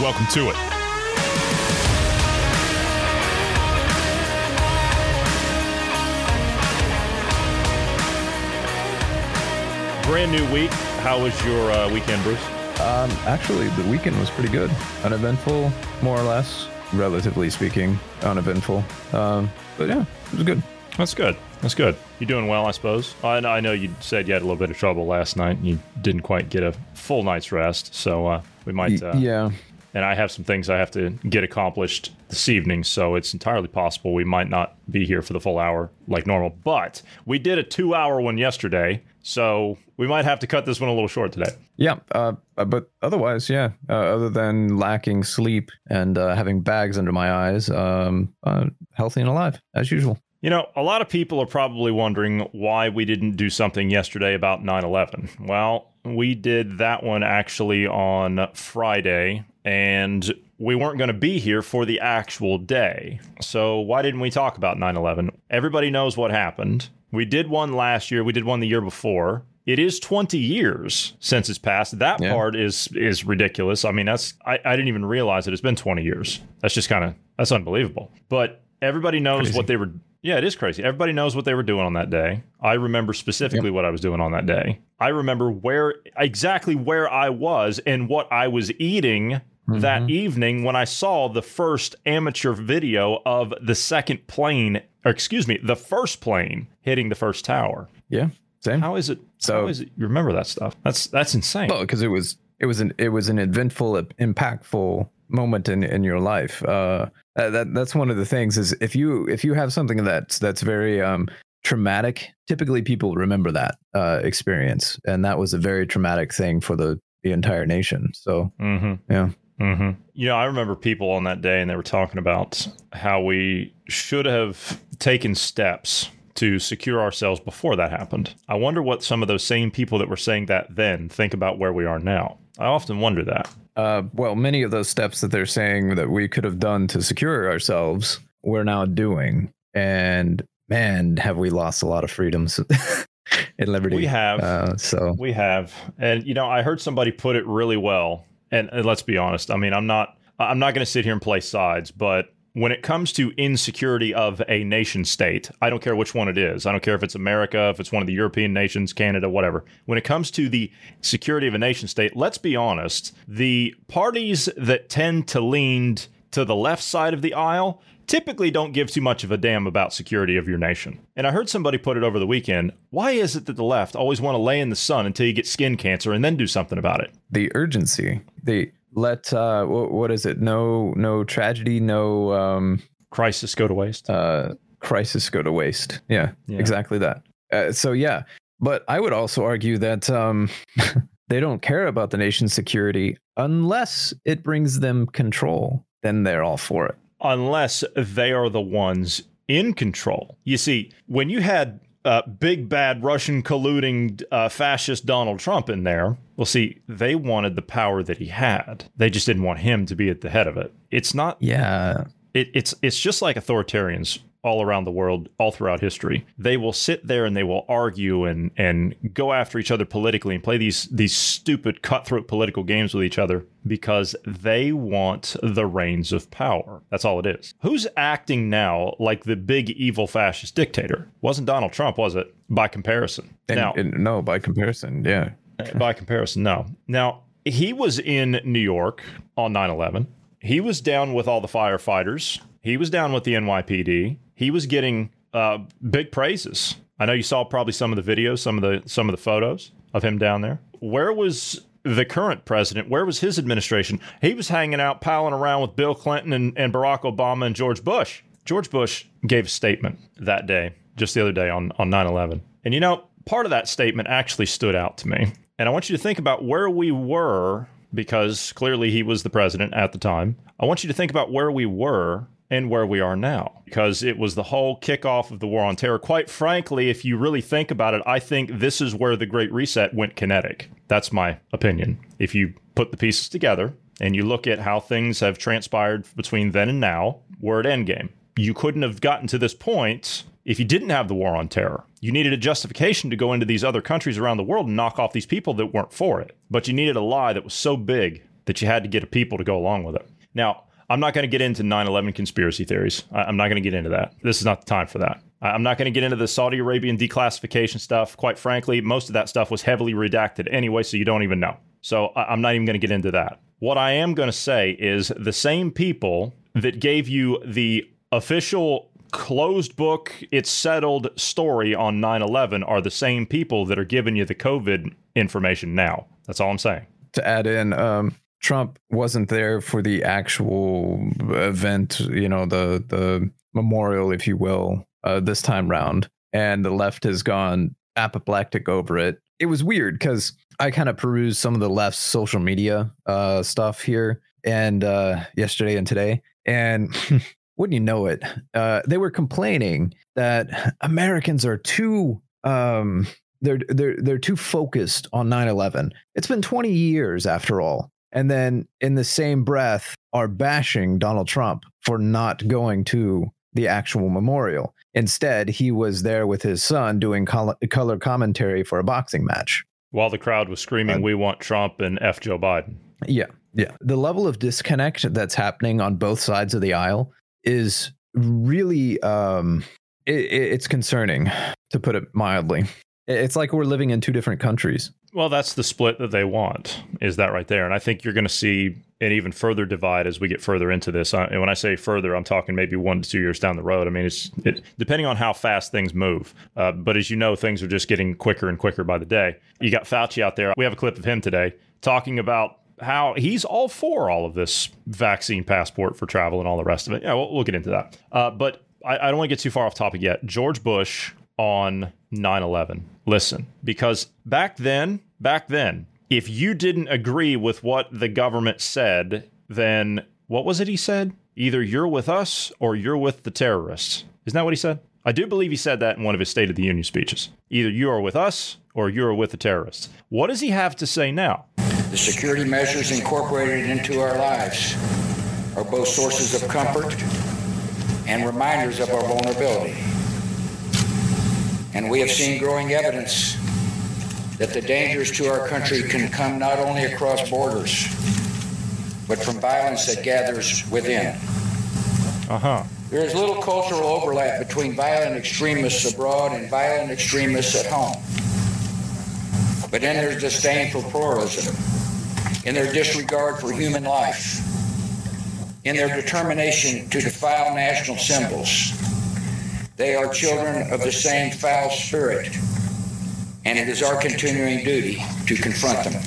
Welcome to it. Brand new week. How was your uh, weekend, Bruce? Um, actually, the weekend was pretty good. Uneventful, more or less, relatively speaking, uneventful. Um, but yeah, it was good. That's good. That's good. You're doing well, I suppose. I know, I know you said you had a little bit of trouble last night. And you didn't quite get a full night's rest, so uh, we might. Uh, yeah. And I have some things I have to get accomplished this evening, so it's entirely possible we might not be here for the full hour like normal. But we did a two-hour one yesterday, so we might have to cut this one a little short today. Yeah, uh, uh, but otherwise, yeah. Uh, other than lacking sleep and uh, having bags under my eyes, um, uh, healthy and alive as usual. You know, a lot of people are probably wondering why we didn't do something yesterday about 9 11. Well, we did that one actually on Friday, and we weren't going to be here for the actual day. So, why didn't we talk about 9 11? Everybody knows what happened. We did one last year, we did one the year before. It is 20 years since it's passed. That Yeah. part is is ridiculous. I mean, that's I, I didn't even realize that it's been 20 years. That's just kind of that's unbelievable. But everybody knows Crazy. what they were yeah, it is crazy. Everybody knows what they were doing on that day. I remember specifically what I was doing on that day. I remember where exactly where I was and what I was eating that evening when I saw the first amateur video of the second plane, or excuse me, the first plane hitting the first tower. Yeah, same. How is it? So- how is it? You remember that stuff? That's that's insane. Well, because it was it was an it was an eventful, impactful moment in in your life. Uh, that, that that's one of the things is if you if you have something that's that's very um traumatic, typically people remember that uh experience, and that was a very traumatic thing for the the entire nation. So Mm-hmm. yeah, Mm-hmm. You know, I remember people on that day, and they were talking about how we should have taken steps to secure ourselves before that happened. I wonder what some of those same people that were saying that then think about where we are now. I often wonder that. uh, well, many of those steps that they're saying that we could have done to secure ourselves, we're now doing, and man, have we lost a lot of freedoms and liberty. We have. Uh, so We have, and you know, I heard somebody put it really well. And, let's be honest. I mean, I'm not. I'm not going to sit here and play sides, but when it comes to insecurity of a nation state, I don't care which one it is. I don't care if it's America, if it's one of the European nations, Canada, whatever. When it comes to the security of a nation state, let's be honest. The parties that tend to lean to the left side of the aisle typically don't give too much of a damn about security of your nation. And I heard somebody put it over the weekend. Why is it that the left always want to lay in the sun until you get skin cancer and then do something about it? the urgency, they let uh, what, what is it? No, no tragedy, no um, Crisis go to waste. uh, crisis go to waste. Yeah, Yeah. exactly that. Uh, so yeah, but I would also argue that um, they don't care about the nation's security unless it brings them control. Then they're all for it. unless they are the ones in control. You see, when you had uh, big bad Russian colluding uh, fascist Donald Trump in there, well, see, they wanted the power that he had. They just didn't want him to be at the head of it. It's not. Yeah, It, it's it's just like authoritarians all around the world, all throughout history. They will sit there and they will argue and and go after each other politically and play these these stupid cutthroat political games with each other because they want the reins of power. That's all it is. Who's acting now like the big evil fascist dictator? Wasn't Donald Trump, was it? By comparison. and, now, and no, by comparison, yeah, uh, by comparison, no. Now, he was in New York on 9 11. He was down with all the firefighters. He was down with the NYPD. He was getting uh, big praises. I know you saw probably some of the videos, some of the some of the photos of him down there. Where was the current president? Where was his administration? He was hanging out, palling around with Bill Clinton and, and Barack Obama and George Bush. George Bush gave a statement that day, just the other day on, on 9 11. And you know, part of that statement actually stood out to me. And I want you to think about where we were because clearly he was the president at the time. I want you to think about where we were and where we are now because it was the whole kickoff of the war on terror. Quite frankly, if you really think about it, I think this is where the Great Reset went kinetic. That's my opinion. If you put the pieces together and you look at how things have transpired between then and now, we're at endgame. You couldn't have gotten to this point if you didn't have the war on terror. You needed a justification to go into these other countries around the world and knock off these people that weren't for it. But you needed a lie that was so big that you had to get a people to go along with it. Now, I'm not going to get into 9 11 conspiracy theories. I'm not going to get into that. This is not the time for that. I'm not going to get into the Saudi Arabian declassification stuff. Quite frankly, most of that stuff was heavily redacted anyway, so you don't even know. So I'm not even going to get into that. What I am going to say is the same people that gave you the official closed book, it's settled story on 9 11 are the same people that are giving you the COVID information now. That's all I'm saying. To add in, um, Trump wasn't there for the actual event, you know, the the memorial, if you will, uh, this time round, and the left has gone apoplectic over it. It was weird because I kind of perused some of the left's social media uh, stuff here and uh, yesterday and today, and wouldn't you know it, uh, they were complaining that Americans are too um, they're they're they're too focused on 9/11. It's been 20 years after all and then in the same breath are bashing Donald Trump for not going to the actual memorial. Instead, he was there with his son doing color commentary for a boxing match. While the crowd was screaming, uh, We want Trump and F Joe Biden. Yeah. Yeah. The level of disconnect that's happening on both sides of the aisle is really, um, it, it's concerning, to put it mildly. It's like we're living in two different countries. Well, that's the split that they want, is that right there. And I think you're going to see an even further divide as we get further into this. Uh, and when I say further, I'm talking maybe one to two years down the road. I mean, it's it, depending on how fast things move. Uh, but as you know, things are just getting quicker and quicker by the day. You got Fauci out there. We have a clip of him today talking about how he's all for all of this vaccine passport for travel and all the rest of it. Yeah, we'll, we'll get into that. Uh, but I, I don't want to get too far off topic yet. George Bush on 9 11. Listen, because back then, back then, if you didn't agree with what the government said, then what was it he said? Either you're with us or you're with the terrorists. Isn't that what he said? I do believe he said that in one of his State of the Union speeches. Either you are with us or you are with the terrorists. What does he have to say now? The security measures incorporated into our lives are both sources of comfort and reminders of our vulnerability. And we have seen growing evidence that the dangers to our country can come not only across borders, but from violence that gathers within. Uh huh. There is little cultural overlap between violent extremists abroad and violent extremists at home. But in their disdain for pluralism, in their disregard for human life, in their determination to defile national symbols, they are children of the same foul spirit, and it is our continuing duty to confront them.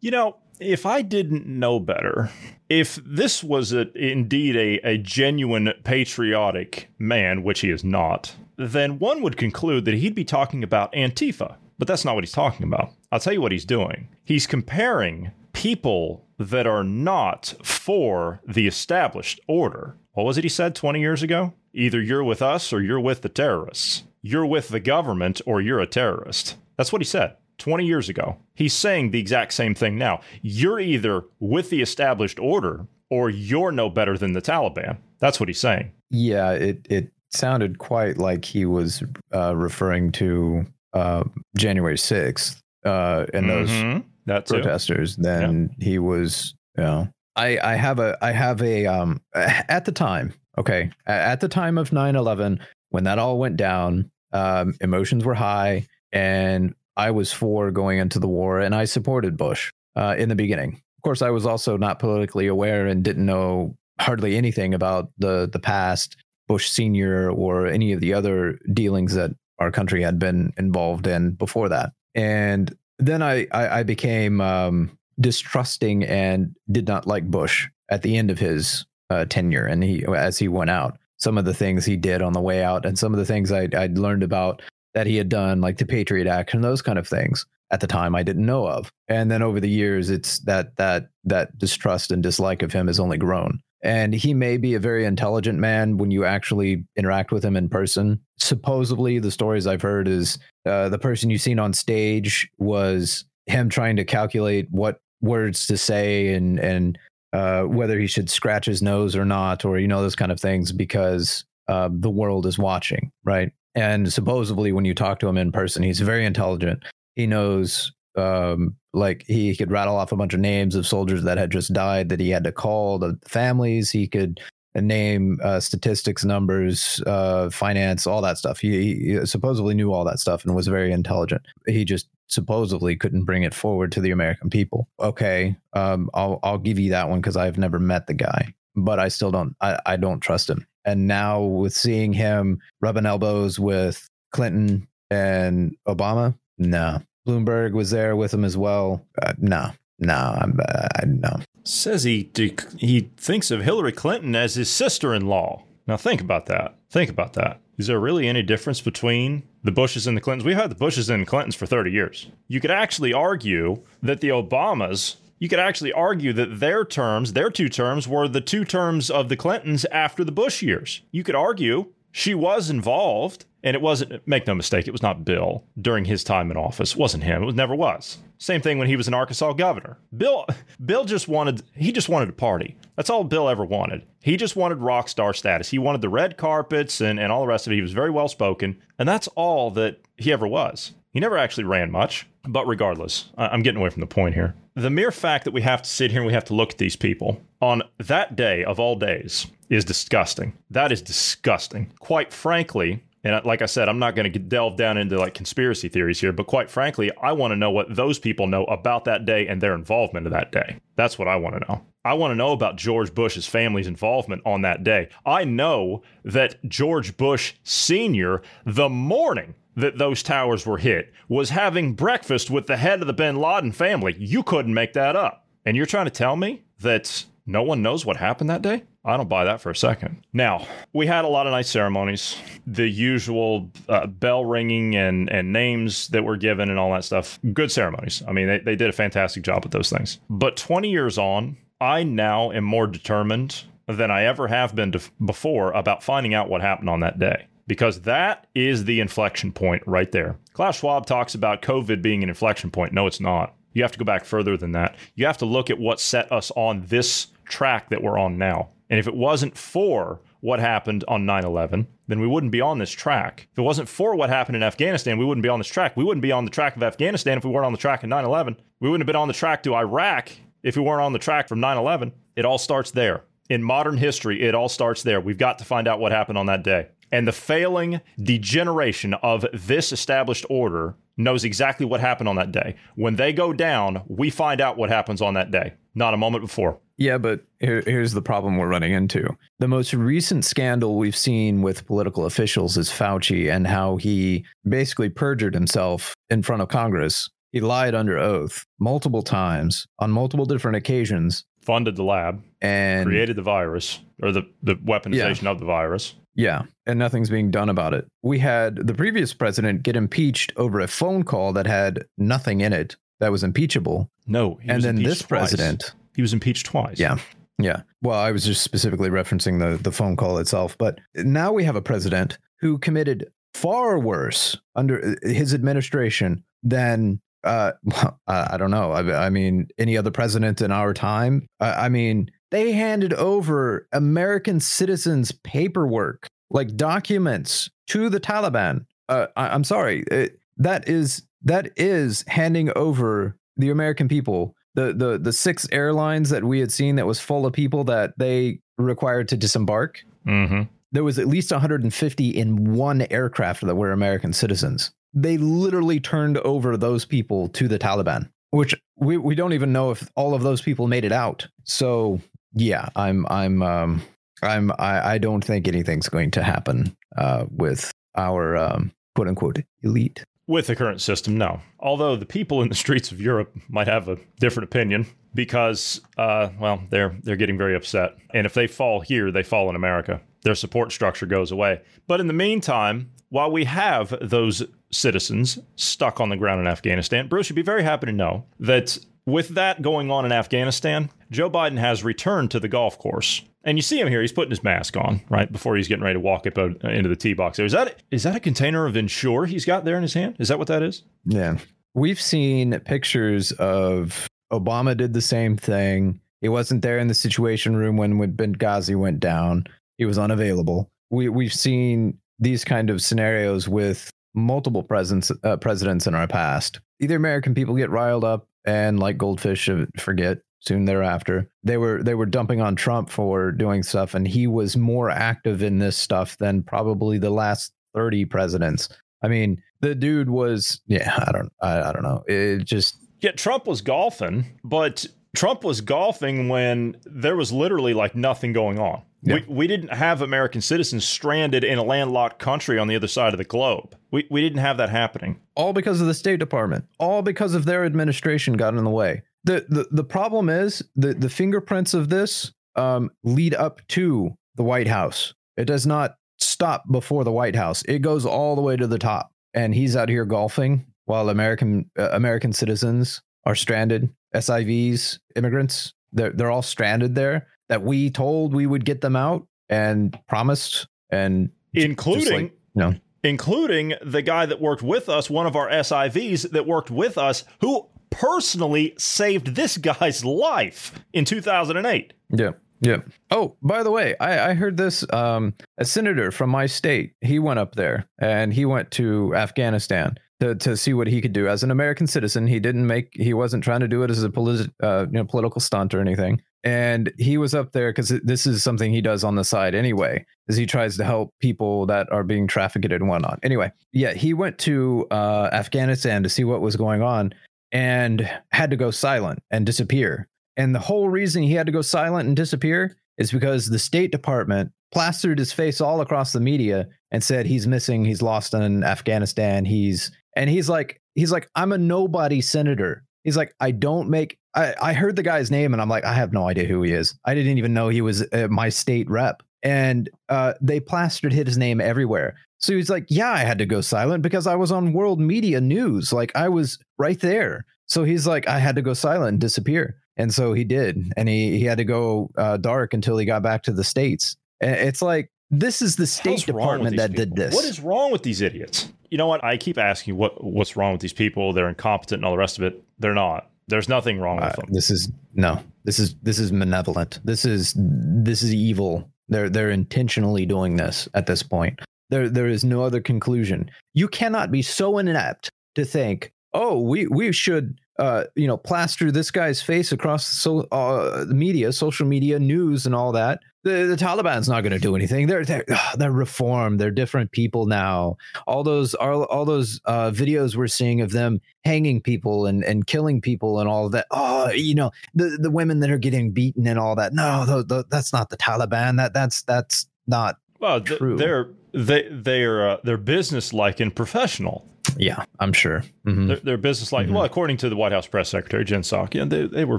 You know, if I didn't know better, if this was a, indeed a, a genuine patriotic man, which he is not, then one would conclude that he'd be talking about Antifa. But that's not what he's talking about. I'll tell you what he's doing. He's comparing people that are not for the established order. What was it he said 20 years ago? Either you're with us or you're with the terrorists. You're with the government or you're a terrorist. That's what he said 20 years ago. He's saying the exact same thing now. You're either with the established order or you're no better than the Taliban. That's what he's saying. Yeah, it, it sounded quite like he was uh, referring to uh, January 6th uh, and those mm-hmm. protesters. Then yeah. he was, you know, I, I have a, I have a, um, at the time, okay, at the time of 9 11, when that all went down, um, emotions were high, and I was for going into the war, and I supported Bush uh, in the beginning. Of course, I was also not politically aware and didn't know hardly anything about the the past, Bush Senior, or any of the other dealings that our country had been involved in before that. And then I I, I became um, distrusting and did not like Bush at the end of his uh, tenure, and he as he went out, some of the things he did on the way out, and some of the things I'd, I'd learned about that he had done, like the Patriot Act and those kind of things. at the time I didn't know of. And then over the years, it's that that that distrust and dislike of him has only grown. And he may be a very intelligent man when you actually interact with him in person. Supposedly, the stories I've heard is uh, the person you've seen on stage was him trying to calculate what words to say and and uh, whether he should scratch his nose or not, or you know those kind of things, because uh, the world is watching, right? And supposedly, when you talk to him in person, he's very intelligent. He knows, um, like, he could rattle off a bunch of names of soldiers that had just died that he had to call the families. He could name uh, statistics, numbers, uh, finance, all that stuff. He, he, supposedly knew all that stuff and was very intelligent. He just supposedly couldn't bring it forward to the American people. Okay, um, I'll I'll give you that one because I've never met the guy, but I still don't I, I don't trust him. And now with seeing him rubbing elbows with Clinton and Obama, no. Bloomberg was there with him as well. Uh, no, no, I'm uh, no. Says he he thinks of Hillary Clinton as his sister-in-law. Now think about that. Think about that. Is there really any difference between the Bushes and the Clintons? We've had the Bushes and the Clintons for 30 years. You could actually argue that the Obamas, you could actually argue that their terms, their two terms, were the two terms of the Clintons after the Bush years. You could argue she was involved, and it wasn't, make no mistake, it was not Bill during his time in office. It wasn't him. It was, never was. Same thing when he was an Arkansas governor. Bill, Bill just wanted, he just wanted a party. That's all Bill ever wanted. He just wanted rock star status. He wanted the red carpets and, and all the rest of it. He was very well spoken. And that's all that he ever was. He never actually ran much. But regardless, I'm getting away from the point here. The mere fact that we have to sit here and we have to look at these people on that day of all days is disgusting. That is disgusting. Quite frankly, and like I said, I'm not going to delve down into like conspiracy theories here, but quite frankly, I want to know what those people know about that day and their involvement of that day. That's what I want to know. I want to know about George Bush's family's involvement on that day. I know that George Bush Sr., the morning that those towers were hit, was having breakfast with the head of the bin Laden family. You couldn't make that up. And you're trying to tell me that no one knows what happened that day? I don't buy that for a second. Now, we had a lot of nice ceremonies, the usual uh, bell ringing and, and names that were given and all that stuff. Good ceremonies. I mean, they, they did a fantastic job with those things. But 20 years on, I now am more determined than I ever have been to, before about finding out what happened on that day. Because that is the inflection point right there. Klaus Schwab talks about COVID being an inflection point. No, it's not. You have to go back further than that. You have to look at what set us on this track that we're on now. And if it wasn't for what happened on 9 11, then we wouldn't be on this track. If it wasn't for what happened in Afghanistan, we wouldn't be on this track. We wouldn't be on the track of Afghanistan if we weren't on the track of 9 11. We wouldn't have been on the track to Iraq if we weren't on the track from 9 11. It all starts there. In modern history, it all starts there. We've got to find out what happened on that day. And the failing degeneration of this established order knows exactly what happened on that day. When they go down, we find out what happens on that day, not a moment before. Yeah, but here, here's the problem we're running into. The most recent scandal we've seen with political officials is Fauci and how he basically perjured himself in front of Congress. He lied under oath multiple times on multiple different occasions. Funded the lab and created the virus or the, the weaponization yeah. of the virus. Yeah, and nothing's being done about it. We had the previous president get impeached over a phone call that had nothing in it that was impeachable. No, and then this twice. president he was impeached twice. Yeah. Yeah. Well, I was just specifically referencing the the phone call itself, but now we have a president who committed far worse under uh, his administration than uh, I don't know. I, I, mean, any other president in our time. I, I mean, they handed over American citizens' paperwork, like documents, to the Taliban. Uh, I, am sorry. It, that is that is handing over the American people the the the six airlines that we had seen that was full of people that they required to disembark. Mm-hmm. There was at least 150 in one aircraft that were American citizens. They literally turned over those people to the Taliban, which we, we don't even know if all of those people made it out. So yeah, I'm I'm um, I'm I, I don't think anything's going to happen uh, with our um, quote unquote elite. With the current system, no. Although the people in the streets of Europe might have a different opinion because, uh, well, they're they're getting very upset. And if they fall here, they fall in America. Their support structure goes away. But in the meantime, while we have those citizens stuck on the ground in Afghanistan. Bruce, you'd be very happy to know that with that going on in Afghanistan, Joe Biden has returned to the golf course. And you see him here; he's putting his mask on right before he's getting ready to walk up uh, into the tee box. Is that is that a container of Ensure he's got there in his hand? Is that what that is? Yeah, we've seen pictures of Obama did the same thing. He wasn't there in the Situation Room when when Benghazi went down. He was unavailable. We we've seen these kind of scenarios with multiple presidents uh, presidents in our past. Either American people get riled up and like goldfish uh, forget soon thereafter. They were they were dumping on Trump for doing stuff, and he was more active in this stuff than probably the last thirty presidents. I mean, the dude was yeah. I don't I, I don't know. It just yeah. Trump was golfing, but Trump was golfing when there was literally like nothing going on. Yeah. We, we didn't have American citizens stranded in a landlocked country on the other side of the globe. We, we didn't have that happening. All because of the State Department. All because of their administration got in the way. The the, the problem is the, the fingerprints of this um, lead up to the White House. It does not stop before the White House. It goes all the way to the top. And he's out here golfing while American uh, American citizens are stranded. SIVs, immigrants, they're, they're all stranded there that we told we would get them out and promised and including like, you know. including the guy that worked with us one of our SIVs that worked with us who personally saved this guy's life in 2008 yeah yeah. Oh by the way i, I heard this um, a senator from my state he went up there and he went to afghanistan to, to see what he could do. As an American citizen. He didn't make he wasn't trying to do it as a politi- uh, you know, political stunt or anything and he was up there because this is something he does on the side anyway is he tries to help people that are being trafficked and whatnot. Anyway yeah he went to uh, afghanistan to see what was going on and had to go silent and disappear. And the whole reason he had to go silent and disappear is because the state department plastered his face all across the media and said he's missing he's lost in afghanistan he's and he's like he's like i'm a nobody senator he's like i don't make I, I heard the guy's name and I'm like, I have no idea who he is. I didn't even know he was uh, my state rep. And uh, they plastered his name everywhere. So he's like, Yeah, I had to go silent because I was on world media news. Like I was right there. So he's like, I had to go silent and disappear. And so he did. And he, he had to go uh, dark until he got back to the States. It's like, this is the State Department that people? did this. What is wrong with these idiots? You know what? I keep asking what what's wrong with these people. They're incompetent and all the rest of it. They're not. There's nothing wrong with uh, them. This is no. This is this is malevolent. This is this is evil. They're they're intentionally doing this at this point. There there is no other conclusion. You cannot be so inept to think, oh, we we should uh, you know plaster this guy's face across the so uh, media, social media, news, and all that the, the Taliban's not going to do anything. They're they're they're reformed. They're different people now. All those all, all those uh, videos we're seeing of them hanging people and, and killing people and all of that. Oh, you know the the women that are getting beaten and all that. No, the, the, that's not the Taliban. That that's that's not well. True. They're they they're uh, they're business like and professional. Yeah, I'm sure. Mm-hmm. They're, they're business-like. Mm-hmm. Well, according to the White House press secretary Jen Psaki, yeah, they, they were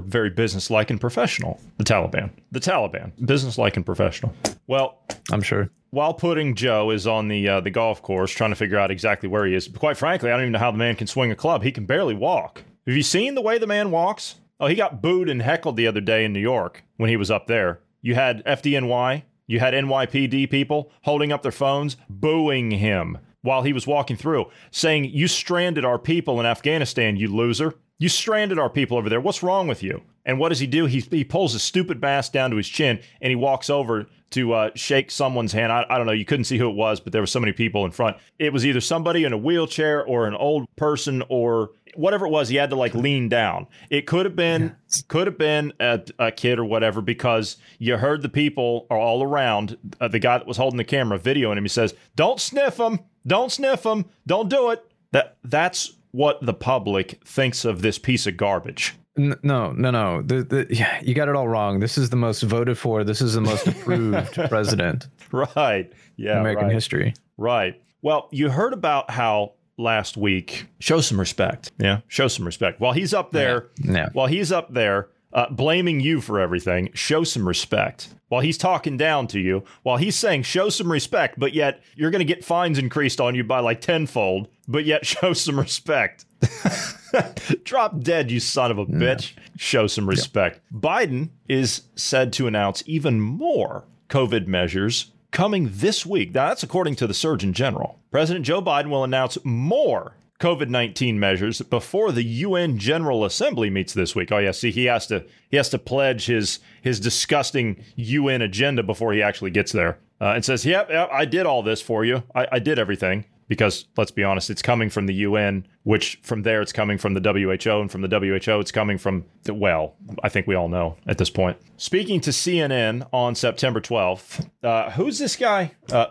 very business-like and professional. The Taliban, the Taliban, business-like and professional. Well, I'm sure. While putting Joe is on the uh, the golf course trying to figure out exactly where he is. Quite frankly, I don't even know how the man can swing a club. He can barely walk. Have you seen the way the man walks? Oh, he got booed and heckled the other day in New York when he was up there. You had FDNY, you had NYPD people holding up their phones, booing him while he was walking through, saying, You stranded our people in Afghanistan, you loser. You stranded our people over there. What's wrong with you? And what does he do? He, he pulls his stupid mask down to his chin and he walks over to uh, shake someone's hand. I, I don't know. You couldn't see who it was, but there were so many people in front. It was either somebody in a wheelchair or an old person or whatever it was. He had to like lean down. It could have been could have been a, a, kid or whatever because you heard the people are all around. Uh, the guy that was holding the camera videoing him. He says, "Don't sniff him." Don't sniff them. Don't do it. That that's what the public thinks of this piece of garbage. No, no, no. The, the, yeah, you got it all wrong. This is the most voted for. This is the most approved president. Right. Yeah. American right. history. Right. Well, you heard about how last week show some respect. Yeah. Show some respect. While he's up there, yeah. yeah. while he's up there, uh, blaming you for everything, show some respect. While he's talking down to you, while he's saying show some respect, but yet you're going to get fines increased on you by like tenfold. but yet show some respect. Drop dead, you son of a bitch. Show some respect. Biden is said to announce even more COVID measures coming this week. Now, that's according to the Surgeon General. President Joe Biden will announce more COVID nineteen measures before the UN General Assembly meets this week. Oh yeah, see, he has to he has to pledge his his disgusting UN agenda before he actually gets there, uh, and says, "Yep, yep, I did all this for you. I, I did everything." Because let's be honest, it's coming from the UN, which from there it's coming from the WHO, and from the WHO it's coming from the, well, I think we all know at this point. Speaking to CNN on September 12th, uh, who's this guy? Uh?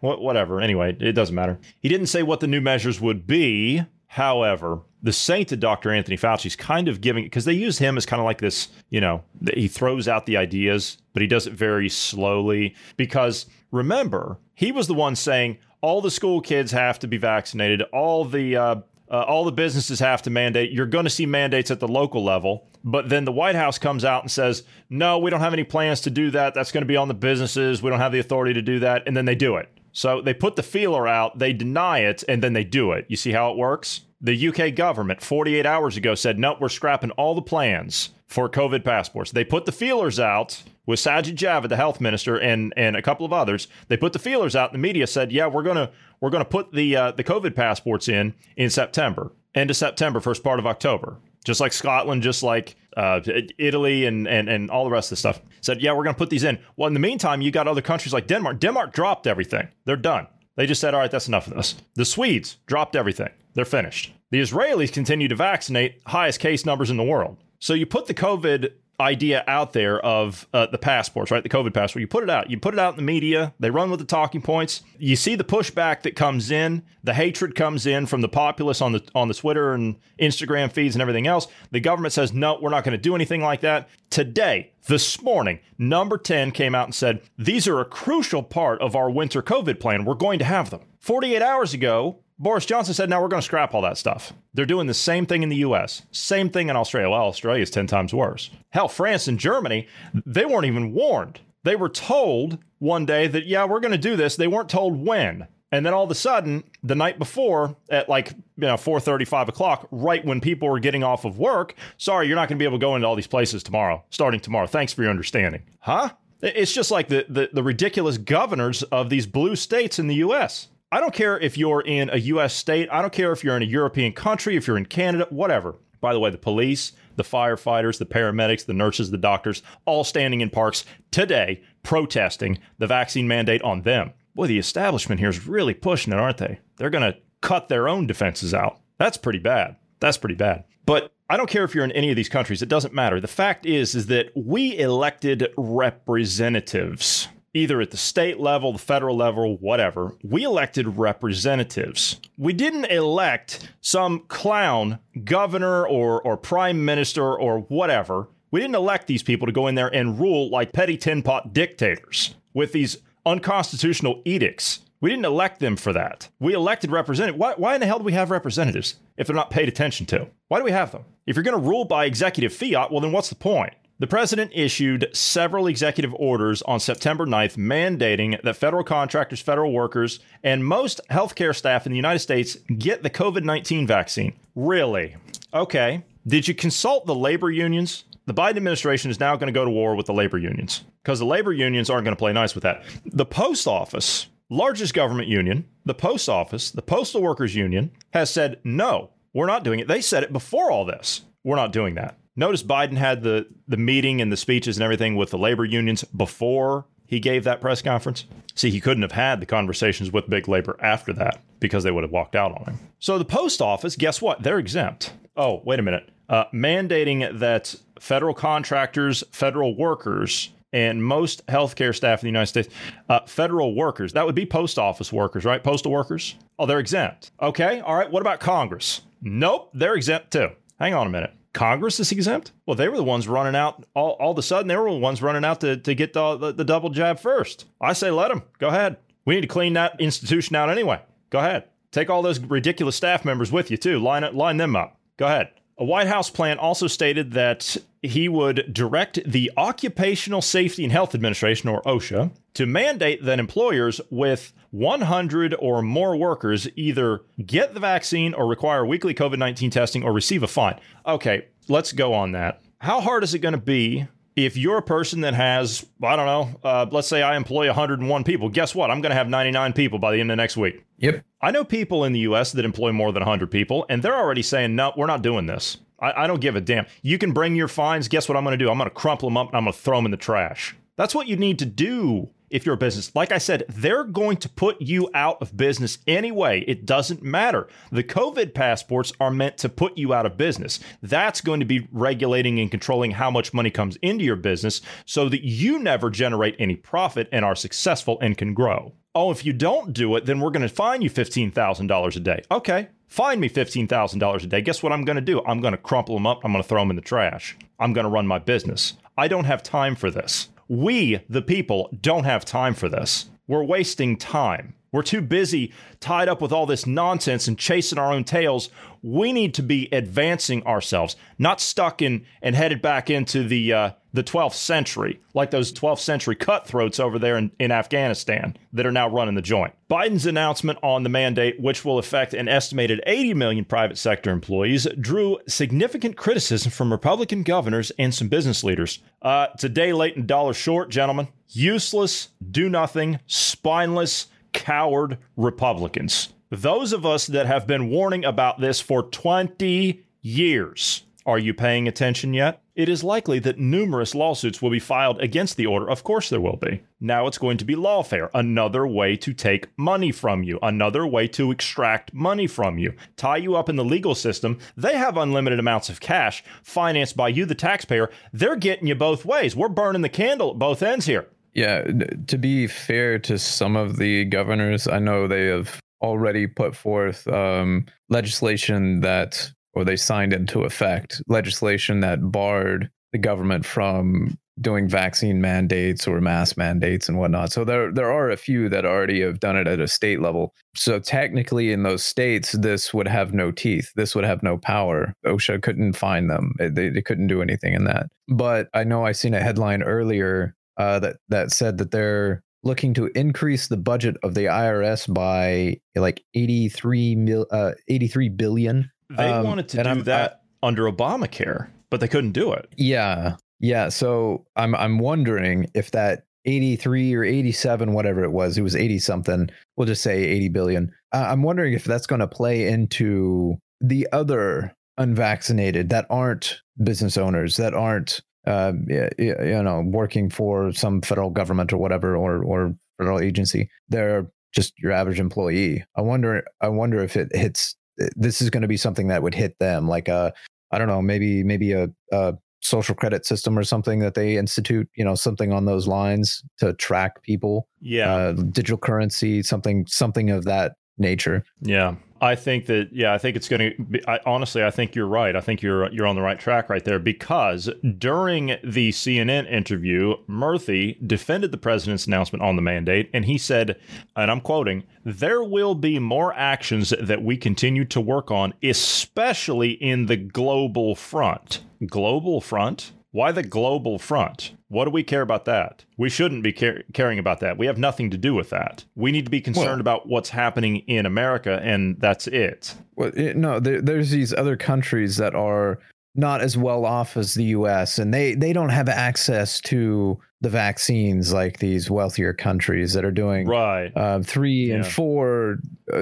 What, whatever. Anyway, it doesn't matter. He didn't say what the new measures would be. However, the sainted Dr. Anthony Fauci is kind of giving because they use him as kind of like this, you know, he throws out the ideas, but he does it very slowly. Because remember, he was the one saying all the school kids have to be vaccinated, all the uh, uh, all the businesses have to mandate. You're going to see mandates at the local level, but then the White House comes out and says, "No, we don't have any plans to do that. That's going to be on the businesses. We don't have the authority to do that." And then they do it. So they put the feeler out, they deny it, and then they do it. You see how it works? The UK government 48 hours ago said, nope, we're scrapping all the plans for COVID passports. They put the feelers out with Sajid Javid, the health minister, and and a couple of others. They put the feelers out. And the media said, yeah, we're gonna we're gonna put the uh, the COVID passports in in September, end of September, first part of October. Just like Scotland, just like uh, Italy, and, and and all the rest of the stuff said, yeah, we're going to put these in. Well, in the meantime, you got other countries like Denmark. Denmark dropped everything; they're done. They just said, all right, that's enough of this. The Swedes dropped everything; they're finished. The Israelis continue to vaccinate, highest case numbers in the world. So you put the COVID idea out there of uh, the passports, right? The COVID passport. You put it out. You put it out in the media. They run with the talking points. You see the pushback that comes in. The hatred comes in from the populace on the on the Twitter and Instagram feeds and everything else. The government says no, we're not going to do anything like that. Today, this morning, number 10 came out and said, These are a crucial part of our winter COVID plan. We're going to have them. 48 hours ago, Boris Johnson said, now we're going to scrap all that stuff. They're doing the same thing in the US, same thing in Australia. Well, Australia is 10 times worse. Hell, France and Germany, they weren't even warned. They were told one day that, yeah, we're going to do this. They weren't told when. And then all of a sudden, the night before, at like you know four thirty, five o'clock, right when people were getting off of work, sorry, you're not going to be able to go into all these places tomorrow, starting tomorrow. Thanks for your understanding, huh? It's just like the, the, the ridiculous governors of these blue states in the U.S. I don't care if you're in a US state, I don't care if you're in a European country, if you're in Canada, whatever. By the way, the police, the firefighters, the paramedics, the nurses, the doctors, all standing in parks today protesting the vaccine mandate on them. Boy, the establishment here is really pushing it, aren't they? They're going to cut their own defenses out. That's pretty bad. That's pretty bad. But I don't care if you're in any of these countries, it doesn't matter. The fact is is that we elected representatives either at the state level, the federal level, whatever, we elected representatives. We didn't elect some clown governor or, or prime minister or whatever. We didn't elect these people to go in there and rule like petty tin pot dictators with these unconstitutional edicts. We didn't elect them for that. We elected representatives. Why, why in the hell do we have representatives if they're not paid attention to? Why do we have them? If you're going to rule by executive fiat, well, then what's the point? The president issued several executive orders on September 9th mandating that federal contractors, federal workers, and most healthcare staff in the United States get the COVID 19 vaccine. Really? Okay. Did you consult the labor unions? The Biden administration is now going to go to war with the labor unions because the labor unions aren't going to play nice with that. The post office, largest government union, the post office, the postal workers union, has said, no, we're not doing it. They said it before all this. We're not doing that. Notice Biden had the the meeting and the speeches and everything with the labor unions before he gave that press conference. See, he couldn't have had the conversations with big labor after that because they would have walked out on him. So the post office, guess what? They're exempt. Oh, wait a minute. Uh, mandating that federal contractors, federal workers, and most healthcare staff in the United States, uh, federal workers, that would be post office workers, right? Postal workers. Oh, they're exempt. Okay. All right. What about Congress? Nope. They're exempt too. Hang on a minute. Congress is exempt? Well, they were the ones running out. All, all of a sudden, they were the ones running out to, to get the, the, the double jab first. I say let them. Go ahead. We need to clean that institution out anyway. Go ahead. Take all those ridiculous staff members with you, too. Line, line them up. Go ahead. A White House plan also stated that he would direct the Occupational Safety and Health Administration, or OSHA, to mandate that employers with 100 or more workers either get the vaccine or require weekly COVID 19 testing or receive a fine. Okay, let's go on that. How hard is it going to be if you're a person that has, I don't know, uh, let's say I employ 101 people, guess what? I'm going to have 99 people by the end of next week. Yep. I know people in the US that employ more than 100 people, and they're already saying, no, we're not doing this. I, I don't give a damn. You can bring your fines. Guess what I'm going to do? I'm going to crumple them up and I'm going to throw them in the trash. That's what you need to do if you're a business. Like I said, they're going to put you out of business anyway. It doesn't matter. The COVID passports are meant to put you out of business. That's going to be regulating and controlling how much money comes into your business so that you never generate any profit and are successful and can grow. Oh, if you don't do it, then we're going to fine you $15,000 a day. Okay, fine me $15,000 a day. Guess what I'm going to do? I'm going to crumple them up. I'm going to throw them in the trash. I'm going to run my business. I don't have time for this. We, the people, don't have time for this. We're wasting time. We're too busy tied up with all this nonsense and chasing our own tails. We need to be advancing ourselves, not stuck in and headed back into the uh, the 12th century, like those 12th century cutthroats over there in, in Afghanistan that are now running the joint. Biden's announcement on the mandate, which will affect an estimated 80 million private sector employees, drew significant criticism from Republican governors and some business leaders. Uh, it's a day late and dollar short, gentlemen. Useless, do nothing, spineless, coward Republicans. Those of us that have been warning about this for 20 years. Are you paying attention yet? It is likely that numerous lawsuits will be filed against the order. Of course, there will be. Now it's going to be lawfare, another way to take money from you, another way to extract money from you, tie you up in the legal system. They have unlimited amounts of cash financed by you, the taxpayer. They're getting you both ways. We're burning the candle at both ends here. Yeah, to be fair to some of the governors, I know they have already put forth um, legislation that, or they signed into effect legislation that barred the government from doing vaccine mandates or mass mandates and whatnot. So there there are a few that already have done it at a state level. So technically in those states this would have no teeth. This would have no power. OSHA couldn't find them. They, they couldn't do anything in that. But I know I seen a headline earlier uh, that that said that they're looking to increase the budget of the IRS by like 83 mil, uh, 83 billion. They Um, wanted to do I'm- that under Obamacare, but they couldn't do it. Yeah. Yeah, so I'm I'm wondering if that 83 or 87 whatever it was, it was 80 something. We'll just say 80 billion. Uh, I'm wondering if that's going to play into the other unvaccinated that aren't business owners, that aren't uh, you know, working for some federal government or whatever, or or federal agency. They're just your average employee. I wonder. I wonder if it hits. This is going to be something that would hit them, like a, I don't know, maybe maybe a, a social credit system or something that they institute. You know, something on those lines to track people. Yeah. Uh, digital currency, something something of that nature. Yeah, I think that. Yeah, I think it's going to. be I, honestly, I think you're right. I think you're you're on the right track right there because during the CNN interview, Murthy defended the president's announcement on the mandate, and he said, and I'm quoting: "There will be more actions that we continue to work on, especially in the global front." Global front. Why the global front? What do we care about that? We shouldn't be car- caring about that. We have nothing to do with that. We need to be concerned Well- about what's happening in America, and that's it. Well, no, there, there's these other countries that are not as well off as the U.S. and they they don't have access to the vaccines like these wealthier countries that are doing Right. uh, three and four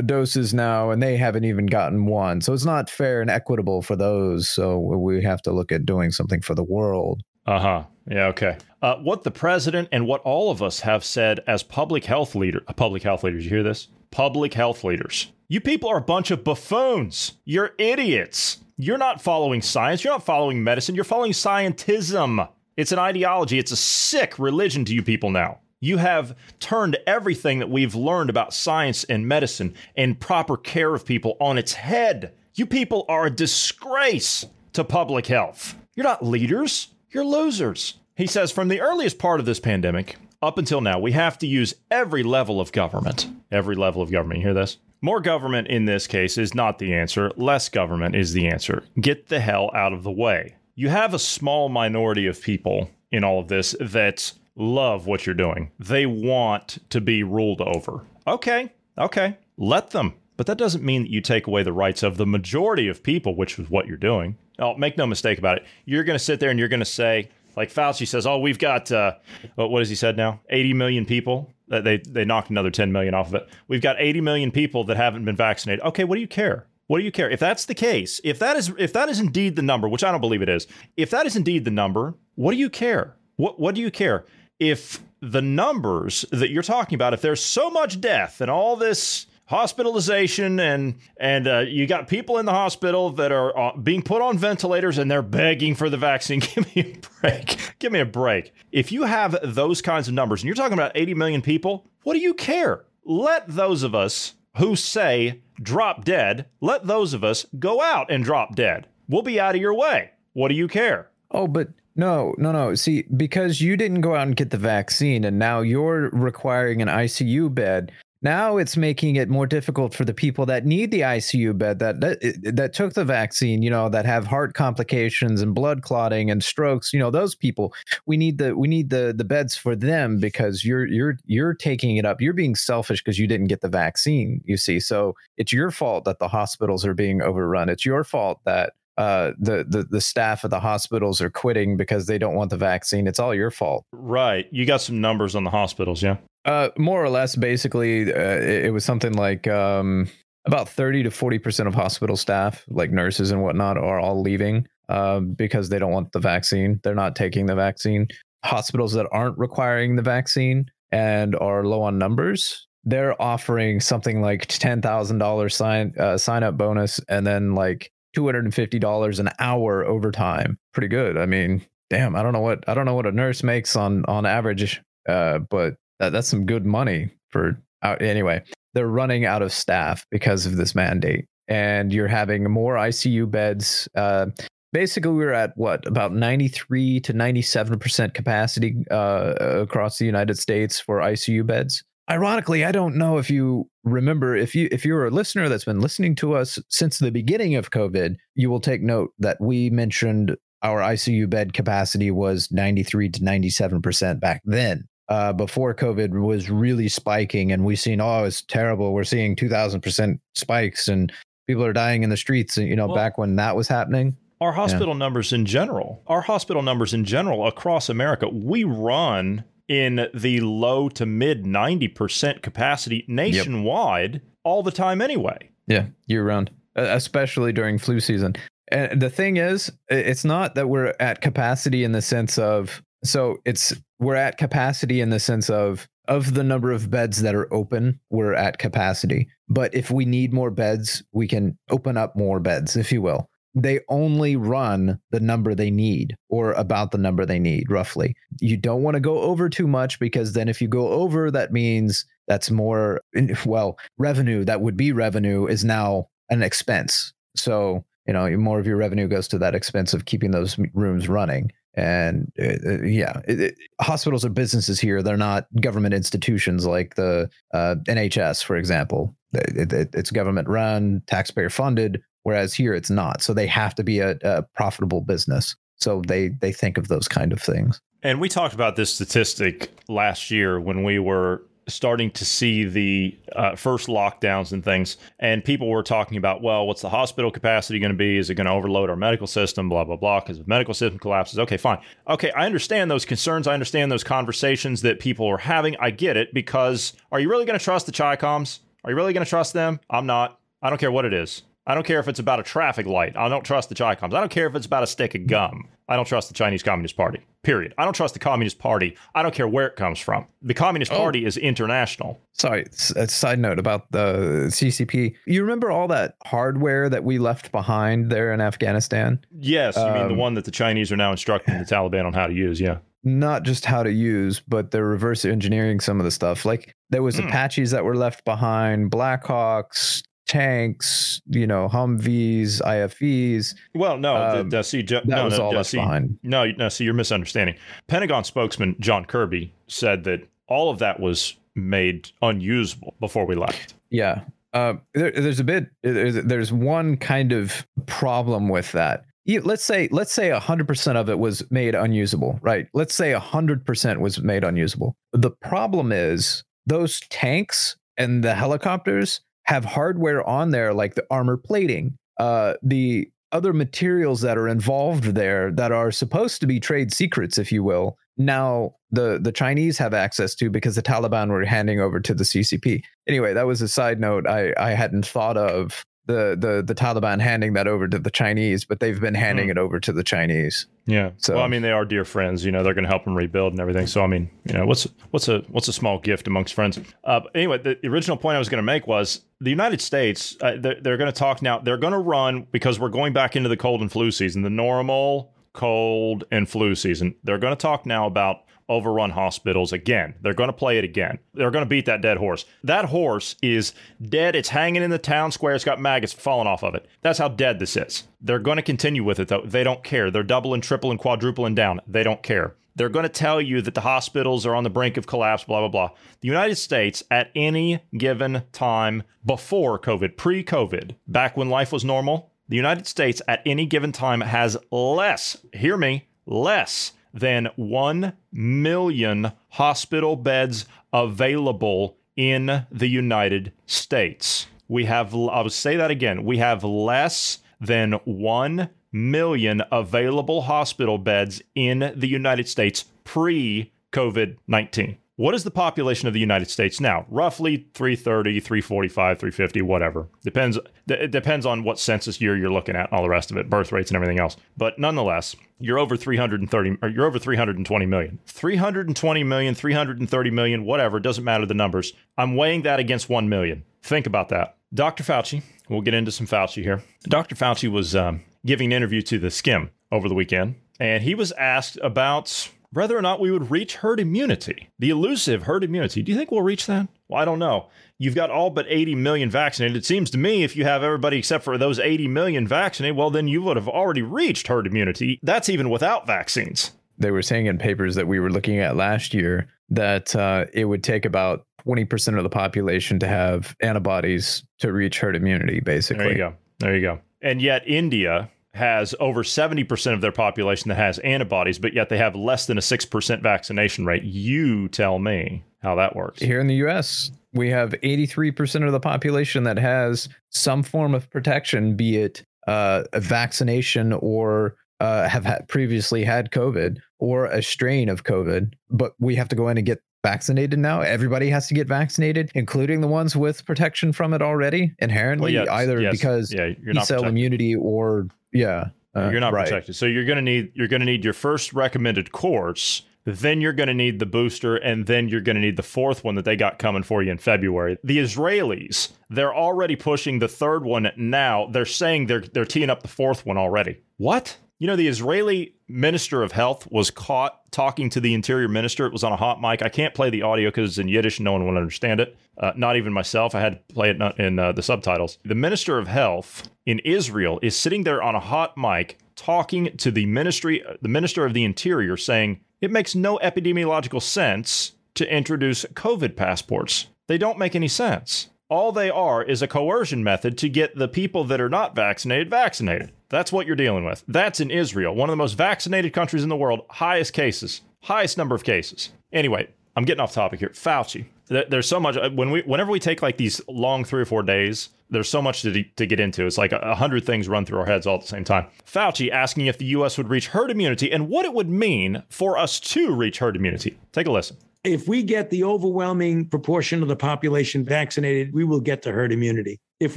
doses now, and they haven't even gotten one. So it's not fair and equitable for those. So we have to look at doing something for the world. Uh huh. Yeah. Okay. Uh, what the president and what all of us have said as public health leader, public health leaders. You hear this? Public health leaders. You people are a bunch of buffoons. You're idiots. You're not following science. You're not following medicine. You're following scientism. It's an ideology. It's a sick religion to you people now. You have turned everything that we've learned about science and medicine and proper care of people on its head. You people are a disgrace to public health. You're not leaders, you're losers. He says from the earliest part of this pandemic up until now, we have to use every level of government. Every level of government. You hear this? More government in this case is not the answer. Less government is the answer. Get the hell out of the way. You have a small minority of people in all of this that love what you're doing. They want to be ruled over. Okay, okay, let them. But that doesn't mean that you take away the rights of the majority of people, which is what you're doing. Oh, make no mistake about it. You're going to sit there and you're going to say, like Fauci says, "Oh, we've got uh, what has he said now? 80 million people. That they they knocked another 10 million off of it. We've got 80 million people that haven't been vaccinated. Okay, what do you care? What do you care? If that's the case, if that is if that is indeed the number, which I don't believe it is, if that is indeed the number, what do you care? What what do you care? If the numbers that you're talking about, if there's so much death and all this hospitalization and and uh, you got people in the hospital that are uh, being put on ventilators and they're begging for the vaccine. Give me a break. Give me a break. If you have those kinds of numbers and you're talking about 80 million people, what do you care? Let those of us who say drop dead, let those of us go out and drop dead. We'll be out of your way. What do you care? Oh, but no, no, no. See, because you didn't go out and get the vaccine and now you're requiring an ICU bed now it's making it more difficult for the people that need the ICU bed that that that took the vaccine, you know, that have heart complications and blood clotting and strokes. You know, those people. We need the we need the the beds for them because you're you're you're taking it up. You're being selfish because you didn't get the vaccine. You see, so it's your fault that the hospitals are being overrun. It's your fault that uh, the, the the staff of the hospitals are quitting because they don't want the vaccine. It's all your fault. Right. You got some numbers on the hospitals, yeah? Uh, more or less, basically, uh, it, it, was something like um, about 30 to 40% of hospital staff, like nurses and whatnot, are all leaving uh, because they don't want the vaccine. They're not taking the vaccine. Hospitals that aren't requiring the vaccine and are low on numbers, they're offering something like $10,000 sign, uh, sign up bonus and then like $250 an hour overtime. Pretty good. I mean, damn, I don't know what I don't know what a nurse makes on on average, uh, but that, that's some good money for uh, anyway. They're running out of staff because of this mandate, and you're having more ICU beds. Uh, basically, we are at what about 93 to 97 percent capacity uh, across the United States for ICU beds. Ironically, I don't know if you remember if you if you're a listener that's been listening to us since the beginning of COVID, you will take note that we mentioned our ICU bed capacity was 93 to 97 percent back then uh, before COVID was really spiking, and we seen oh it's terrible. We're seeing two thousand percent spikes, and people are dying in the streets. You know, well, back when that was happening. Our hospital yeah. numbers in general, our hospital numbers in general across America, we run in the low to mid ninety percent capacity nationwide yep. all the time anyway. Yeah, year round, especially during flu season. And the thing is, it's not that we're at capacity in the sense of so it's we're at capacity in the sense of of the number of beds that are open, we're at capacity. But if we need more beds, we can open up more beds, if you will. They only run the number they need or about the number they need, roughly. You don't want to go over too much because then if you go over, that means that's more, well, revenue that would be revenue is now an expense. So, you know, more of your revenue goes to that expense of keeping those rooms running and uh, uh, yeah it, it, hospitals are businesses here they're not government institutions like the uh, nhs for example. It, it's government run taxpayer funded whereas here it's not. So they have to be a, a profitable business. So they they think of those kind of things. And we talked about this statistic last year when we were starting to see the uh, first lockdowns and things, and people were talking about, well, what's the hospital capacity going to be? Is it going to overload our medical system? Blah blah blah. Because if medical system collapses, okay, fine. Okay, I understand those concerns. I understand those conversations that people are having. I get it. Because are you really going to trust the Chicoms? Are you really going to trust them? I'm not. I don't care what it is. I don't care if it's about a traffic light. I don't trust the Chicoms. I don't care if it's about a stick of gum. I don't trust the Chinese Communist Party. Period. I don't trust the Communist Party. I don't care where it comes from. The Communist oh. Party is international. Sorry, a side note about the CCP. You remember all that hardware that we left behind there in Afghanistan? Yes, you um, mean the um, one that the Chinese are now instructing the Taliban on how to use, yeah. Not just how to use, but they're reverse engineering some of the stuff. Like there was mm. Apaches that were left behind, Blackhawks, tanks, you know, Humvees, IFVs. Well, no, um, the, the, see, that no, was no, all left see, behind. No, no, see, you're misunderstanding. Pentagon spokesman John Kirby said that all of that was made unusable before we left. Yeah. Uh, there, there's a bit. There's, there's one kind of problem with that. You, let's say let's say 100% of it was made unusable, right? Let's say 100% was made unusable. The problem is those tanks and the helicopters have hardware on there like the armor plating, uh, the other materials that are involved there that are supposed to be trade secrets, if you will, now the the Chinese have access to because the Taliban were handing over to the CCP. Anyway, that was a side note I I hadn't thought of the the the Taliban handing that over to the Chinese, but they've been handing mm. it over to the Chinese. Yeah. So well, I mean, they are dear friends. You know, they're going to help them rebuild and everything. So I mean, you know, what's what's a what's a small gift amongst friends? Uh, anyway, the, original point I was going to make was the United States. Uh, they're, they're going to talk now. They're going to run because we're going back into the cold and flu season, the normal cold and flu season. They're going to talk now about overrun hospitals again. They're going to play it again. They're going to beat that dead horse. That horse is dead. It's hanging in the town square. It's got maggots falling off of it. That's how dead this is. They're going to continue with it, though. They don't care. They're doubling, tripling, quadrupling down. They don't care. They're going to tell you that the hospitals are on the brink of collapse, blah, blah, blah. The United States, at any given time before COVID, pre COVID, back when life was normal, the United States at any given time has less, hear me, less than 1 million hospital beds available in the United States. We have, I'll say that again, we have less than 1 million available hospital beds in the United States pre COVID 19. What is the population of the United States now? Roughly 330, 345, 350, whatever. Depends it depends on what census year you're looking at, all the rest of it, birth rates and everything else. But nonetheless, you're over 330 or you're over 320 million. 320 million, 330 million, whatever, doesn't matter the numbers. I'm weighing that against 1 million. Think about that. Dr. Fauci, we'll get into some Fauci here. Dr. Fauci was um, giving an interview to the Skimm over the weekend, and he was asked about whether or not we would reach herd immunity, the elusive herd immunity. Do you think we'll reach that? Well, I don't know. You've got all but 80 million vaccinated. It seems to me if you have everybody except for those 80 million vaccinated, well, then you would have already reached herd immunity. That's even without vaccines. They were saying in papers that we were looking at last year that uh, it would take about 20% of the population to have antibodies to reach herd immunity, basically. There you go. There you go. And yet, India, has over 70% of their population that has antibodies, but yet they have less than a 6% vaccination rate. You tell me how that works. Here in the US, we have 83% of the population that has some form of protection, be it uh, a vaccination or uh, have had previously had COVID or a strain of COVID, but we have to go in and get vaccinated now. Everybody has to get vaccinated, including the ones with protection from it already inherently, well, yes, either yes, because yeah, not cell immunity or yeah. Uh, you're not right. protected. So you're going to need you're going to need your first recommended course, then you're going to need the booster and then you're going to need the fourth one that they got coming for you in February. The Israelis, they're already pushing the third one now. They're saying they're they're teeing up the fourth one already. What? You know, the Israeli Minister of Health was caught talking to the Interior Minister. It was on a hot mic. I can't play the audio because it's in Yiddish. No one will understand it. Uh, not even myself. I had to play it in uh, the subtitles. The Minister of Health in Israel is sitting there on a hot mic talking to the ministry, the Minister of the Interior, saying it makes no epidemiological sense to introduce COVID passports. They don't make any sense. All they are is a coercion method to get the people that are not vaccinated vaccinated. That's what you're dealing with. That's in Israel, one of the most vaccinated countries in the world, highest cases, highest number of cases. Anyway, I'm getting off topic here. Fauci. There's so much uh, when we whenever we take like these long three or four days, there's so much to, to get into. It's like a hundred things run through our heads all at the same time. Fauci asking if the U.S. would reach herd immunity and what it would mean for us to reach herd immunity. Take a listen. If we get the overwhelming proportion of the population vaccinated, we will get to herd immunity. If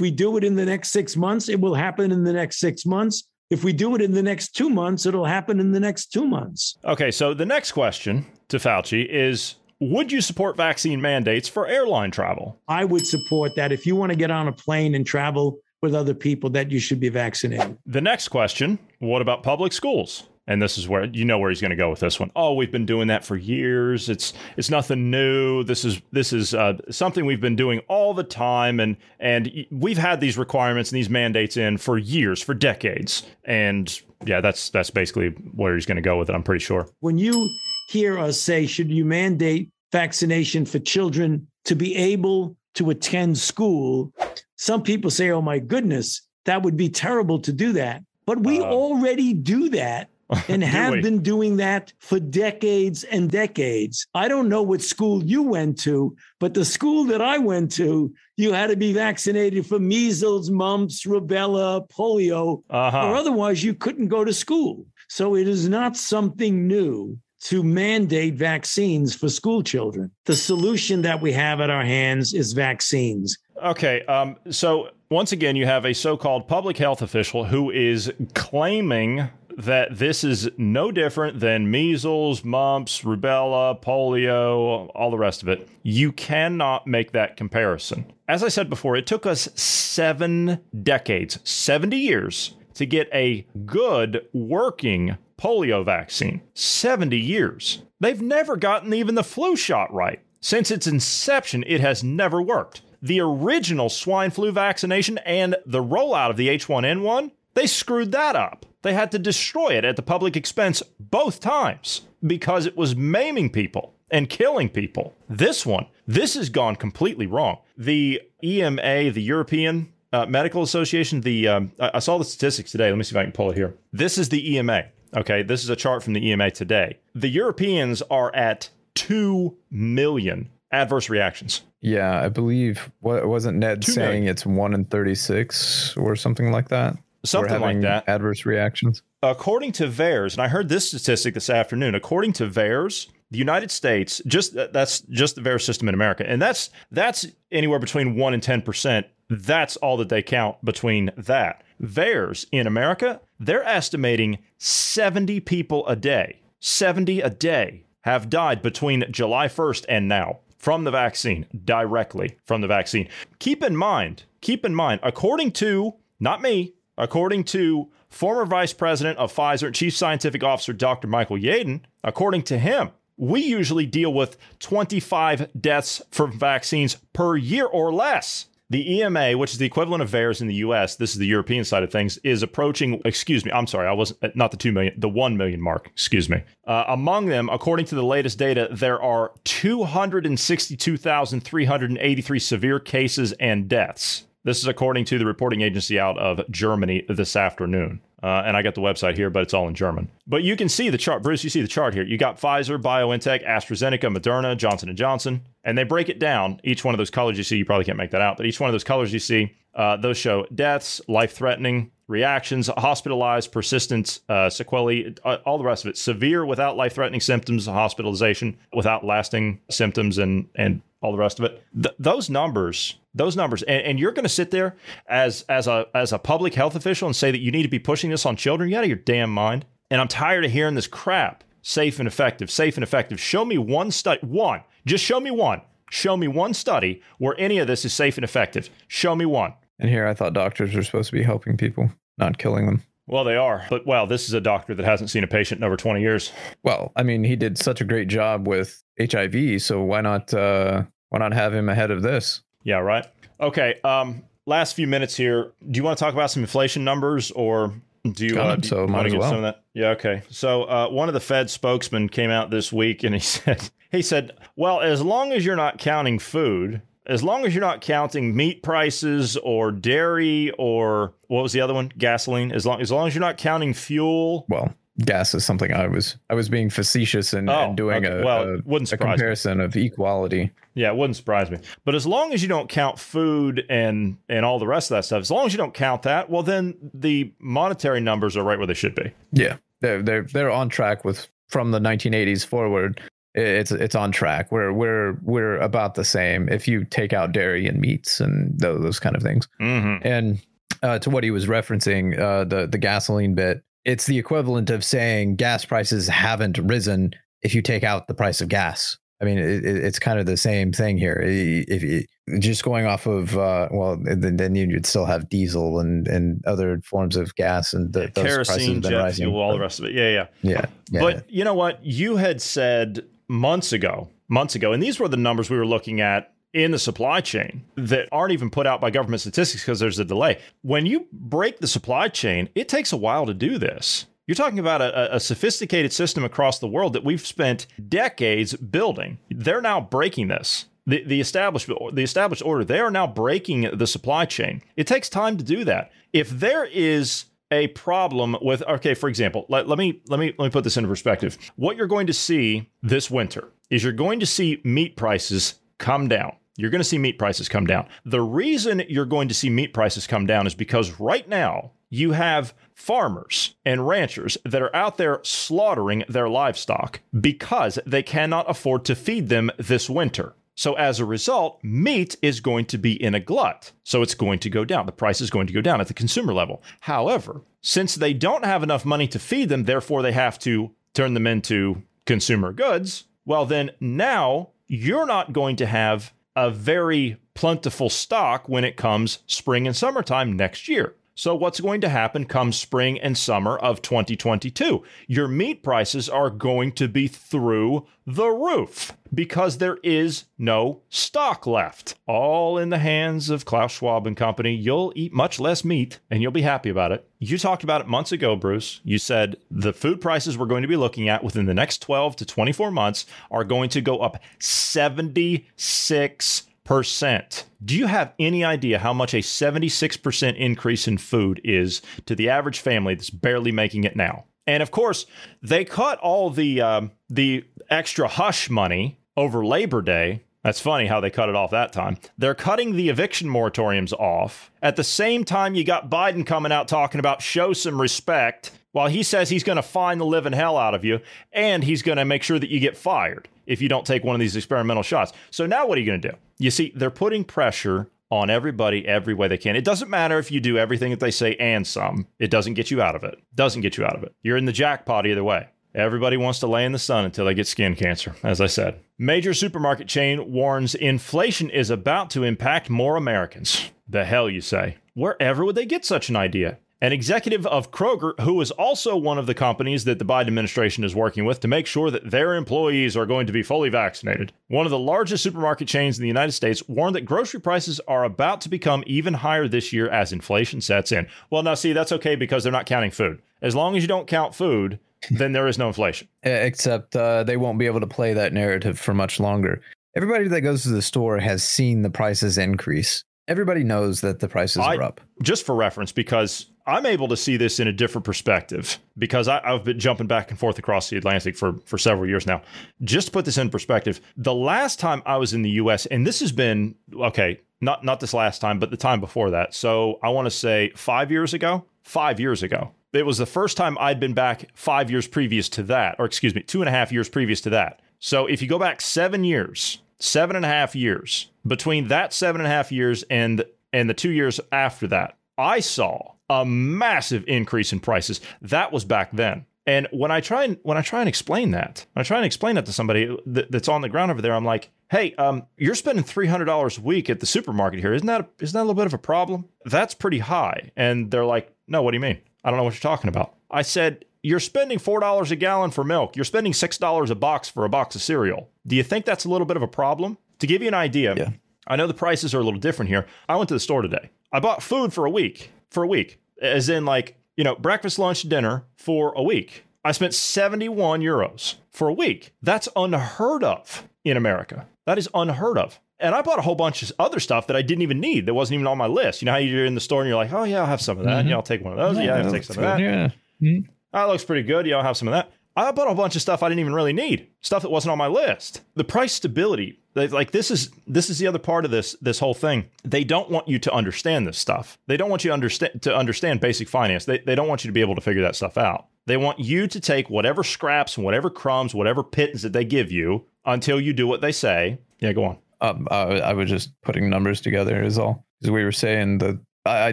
we do it in the next six months, it will happen in the next six months. If we do it in the next two months, it'll happen in the next two months. Okay, so the next question to Fauci is Would you support vaccine mandates for airline travel? I would support that. If you want to get on a plane and travel with other people, that you should be vaccinated. The next question What about public schools? And this is where you know where he's going to go with this one. Oh, we've been doing that for years. It's it's nothing new. This is this is uh, something we've been doing all the time, and and we've had these requirements and these mandates in for years, for decades. And yeah, that's that's basically where he's going to go with it. I'm pretty sure. When you hear us say, should you mandate vaccination for children to be able to attend school? Some people say, oh my goodness, that would be terrible to do that. But we Uh. already do that and have we? been doing that for decades and decades. I don't know what school you went to, but the school that I went to, you had to be vaccinated for measles, mumps, rubella, polio, Uh or otherwise you couldn't go to school. So it is not something new to mandate vaccines for school children. The solution that we have at our hands is vaccines. Okay. Um, so once again, you have a so-called public health official who is claiming that this is no different than measles, mumps, rubella, polio, all the rest of it. You cannot make that comparison. As I said before, it took us seven decades, 70 years, to get a good working polio vaccine. 70 years. They've never gotten even the flu shot right. Since its inception, it has never worked. The original swine flu vaccination and the rollout of the H1N1, they screwed that up. They had to destroy it at the public expense both times because it was maiming people and killing people. This one, this has gone completely wrong. The EMA, the European uh, Medical Association, the um, I I saw the statistics today. Let me see if I can pull it here. This is the EMA. Okay, this is a chart from the EMA today. The Europeans are at 2 million adverse reactions. Yeah, I believe what wasn't Ned saying million. it's one in thirty six or something like that. Something like that. Adverse reactions. According to VAERS, and I heard this statistic this afternoon. According to VAERS, the United States just uh, that's just the VAERS system in America, and that's that's anywhere between one and ten percent. That's all that they count between that. VAERS in America, they're estimating seventy people a day, seventy a day have died between July first and now from the vaccine, directly from the vaccine. Keep in mind, keep in mind, according to not me, according to former vice president of Pfizer and chief scientific officer Dr. Michael Yeadon, according to him, we usually deal with 25 deaths from vaccines per year or less. The EMA, which is the equivalent of VAERS in the US, this is the European side of things, is approaching, excuse me, I'm sorry, I wasn't, not the 2 million, the 1 million mark, excuse me. Uh, among them, according to the latest data, there are 262,383 severe cases and deaths. This is according to the reporting agency out of Germany this afternoon. Uh, and I got the website here, but it's all in German. But you can see the chart, Bruce. You see the chart here. You got Pfizer, BioNTech, AstraZeneca, Moderna, Johnson and Johnson, and they break it down. Each one of those colors you see, you probably can't make that out, but each one of those colors you see, uh, those show deaths, life-threatening reactions, hospitalized, persistent uh, sequelae, uh, all the rest of it. Severe without life-threatening symptoms, hospitalization without lasting symptoms, and and all the rest of it. Th- those numbers, those numbers, and, and you're going to sit there as as a as a public health official and say that you need to be pushing this on children. You out of your damn mind. And I'm tired of hearing this crap. Safe and effective, safe and effective. Show me one study, one. Just show me one. Show me one study where any of this is safe and effective. Show me one. And here I thought doctors were supposed to be helping people, not killing them. Well, they are. But wow, this is a doctor that hasn't seen a patient in over 20 years. Well, I mean, he did such a great job with HIV, so why not uh why not have him ahead of this? Yeah, right. Okay. Um, last few minutes here. Do you want to talk about some inflation numbers or do you, uh, do so you want to get well. some of that? Yeah, okay. So uh, one of the Fed spokesmen came out this week and he said he said, "Well, as long as you're not counting food, as long as you're not counting meat prices or dairy or what was the other one? Gasoline. As long as long as you're not counting fuel, Well, gas is something I was I was being facetious and, Oh, and doing okay. a, Well, a, wouldn't a surprise me. comparison of equality. Yeah, it wouldn't surprise me. But as long as you don't count food and and all the rest of that stuff, as long as you don't count that, well then the monetary numbers are right where they should be. Yeah, they're they're they're on track with from the 1980s forward. It's it's on track. We're we're we're about the same if you take out dairy and meats and those, those kind of things. Mm-hmm. And uh, to what he was referencing, uh, the the gasoline bit, it's the equivalent of saying gas prices haven't risen if you take out the price of gas. I mean, it, it- it's kind of the same thing here. If you, just going off of uh, well, then, then you'd still have diesel and and other forms of gas and the, those Kerosene, jet fuel, all the rest of it. Yeah, yeah. Yeah, yeah. But you know what? You had said months ago, months ago, and these were the numbers we were looking at in the supply chain that aren't even put out by government statistics because there's a delay. When you break the supply chain, it takes a while to do this. You're talking about a, a sophisticated system across the world that we've spent decades building. They're now breaking this. the, the established the established order, they are now breaking the supply chain. It takes time to do that. If there is a problem with okay, for example, let, let me let me let me put this into perspective. What you're going to see this winter is you're going to see meat prices come down. You're going to see meat prices come down. The reason you're going to see meat prices come down is because right now you have farmers and ranchers that are out there slaughtering their livestock because they cannot afford to feed them this winter. So as a result, meat is going to be in a glut. So it's going to go down. The price is going to go down at the consumer level. However, since they don't have enough money to feed them, therefore they have to turn them into consumer goods, well, then now you're not going to have a very plentiful stock when it comes spring and summertime next year. So, what's going to happen come spring and summer of 2022? Your meat prices are going to be through the roof because there is no stock left. All in the hands of Klaus Schwab and company. You'll eat much less meat and you'll be happy about it. You talked about it months ago, Bruce. You said the food prices we're going to be looking at within the next 12 to 24 months are going to go up 76 percent. Do you have any idea how much a 76% increase in food is to the average family that's barely making it now? And of course, they cut all the um, the extra hush money over Labor Day. That's funny how they cut it off that time. They're cutting the eviction moratoriums off. At the same time, you got Biden coming out talking about show some respect while he says he's going to find the living hell out of you and he's going to make sure that you get fired if you don't take one of these experimental shots. So now what are you going to do? You see, they're putting pressure on everybody every way they can. It doesn't matter if you do everything that they say and some. It doesn't get you out of it. Doesn't get you out of it. You're in the jackpot either way. Everybody wants to lay in the sun until they get skin cancer, as I said. Major supermarket chain warns inflation is about to impact more Americans. The hell you say? Wherever would they get such an idea? An executive of Kroger, who is also one of the companies that the Biden administration is working with to make sure that their employees are going to be fully vaccinated. One of the largest supermarket chains in the United States warned that grocery prices are about to become even higher this year as inflation sets in. Well, now, see, that's okay because they're not counting food. As long as you don't count food, then there is no inflation. Except uh, they won't be able to play that narrative for much longer. Everybody that goes to the store has seen the prices increase. Everybody knows that the prices I, are up. Just for reference, because I'm able to see this in a different perspective because I, have been jumping back and forth across the Atlantic for, for several years now. Just to put this in perspective, the last time I was in the US, and this has been okay, not not this last time, but the time before that. So I want to say five years ago. Five years ago. It was the first time I'd been back five years previous to that, or excuse me, two and a half years previous to that. So if you go back seven years, seven and a half years, between that seven and a half years and and the two years after that, I saw a massive increase in prices. That was back then. And when I try and when I try and explain that, when I try and explain that to somebody that's on the ground over there, I'm like, "Hey, um, you're spending three hundred dollars a week at the supermarket here. Isn't that isn't that a little bit of a problem? That's pretty high." And they're like, "No, what do you mean? I don't know what you're talking about." I said, "You're spending four dollars a gallon for milk. You're spending six dollars a box for a box of cereal. Do you think that's a little bit of a problem?" To give you an idea, yeah. I know the prices are a little different here. I went to the store today. I bought food for a week for a week, as in like, you know, breakfast, lunch, dinner for a week. I spent 71 euros for a week. That's unheard of in America. That is unheard of. And I bought a whole bunch of other stuff that I didn't even need that wasn't even on my list. You know how you're in the store and you're like, oh, yeah, I'll have some of that. Mm-hmm. Yeah, I'll take one of those. Yeah, yeah I'll take some good. of that. Yeah. Mm-hmm. That looks pretty good. Yeah, I'll have some of that. I bought a bunch of stuff I didn't even really need, stuff that wasn't on my list. The price stability, like this is this is the other part of this this whole thing. They don't want you to understand this stuff. They don't want you to understand to understand basic finance. They they don't want you to be able to figure that stuff out. They want you to take whatever scraps and whatever crumbs, whatever pittance that they give you until you do what they say. Yeah, go on. Um, I, I was just putting numbers together is all. Because we were saying that I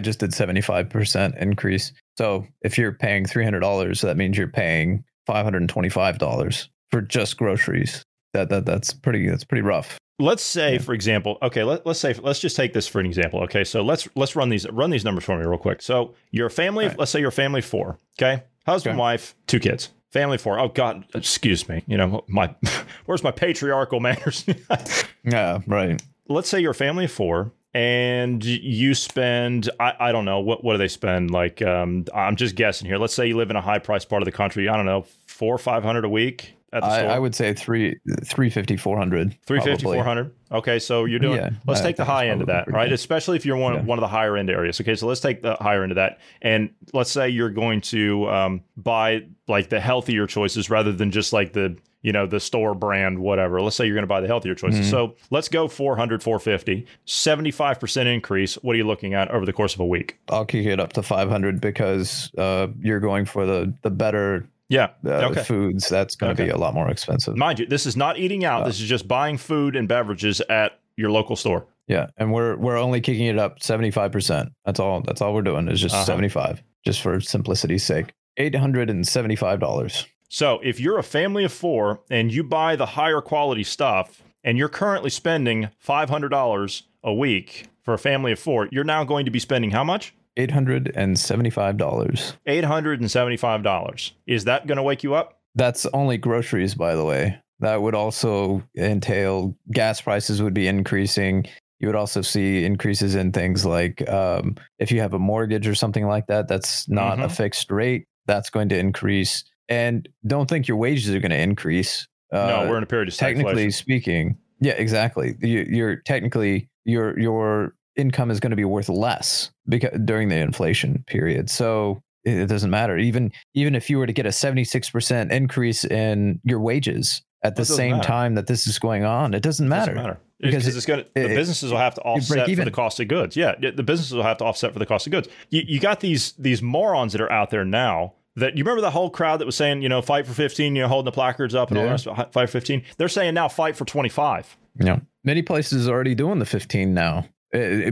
just did 75% increase. So if you're paying $300, that means you're paying $525 for just groceries. That that that's pretty that's pretty rough. Let's say, yeah. for example, okay, let, let's say let's just take this for an example. Okay, so let's let's run these run these numbers for me real quick. So you're family, right. let's say you're family four. Okay, husband, okay. wife, two kids. Family four. Oh God, excuse me. You know my where's my patriarchal manners? yeah, right. Let's say you're family of four and you spend I, I don't know what what do they spend? Like um, i'm just guessing here. Let's say you live in a high price part of the country i don't know four or five hundred a week I? I would say three, 350, 400. 350, probably. 400. Okay, so you're doing. Yeah, let's I take the high end of that, right? good. Especially if you're one Yeah. one of the higher end areas. Okay, so let's take the higher end of that, and let's say you're going to um, buy like the healthier choices rather than just like the you know the store brand whatever. Let's say you're going to buy the healthier choices. Mm-hmm. So let's go 400, 450, 75 percent increase. What are you looking at over the course of a week? I'll kick it up to 500 because uh, you're going for the the better Yeah. uh, okay. foods. That's going to Okay. be a lot more expensive. Mind you, this is not eating out. this is just buying food and beverages at your local store. Yeah, and we're we're only kicking it up 75%. That's all that's all we're doing is just Uh-huh. 75 just for simplicity's sake. $875. So if you're a family of four and you buy the higher quality stuff and you're currently spending $500 a week for a family of four, you're now going to be spending how much? $875. $875. Is that going to wake you up? That's only groceries by the way. That would also entail gas prices would be increasing. You would also see increases in things like um, if you have a mortgage or something like that, that's not a Mhm. fixed rate. That's going to increase. And don't think your wages are going to increase. Uh, no, we're in a period of technically speaking yeah exactly you, you're technically your your income is going to be worth less because during the inflation period so it, it doesn't matter even even if you were to get a 76% increase in your wages at the same matter. time that this is going on it doesn't matter, Doesn't matter. Because it- it's going to the it- businesses will have to offset for the cost of goods. Yeah, the businesses will have to offset for the cost of goods. You, you got these these morons that are out there now that you remember the whole crowd that was saying, you know, fight for 15, you know, holding the placards up and all the Yeah. rest of it, fight for 15. They're saying now fight for 25. you know many places are already doing the 15 now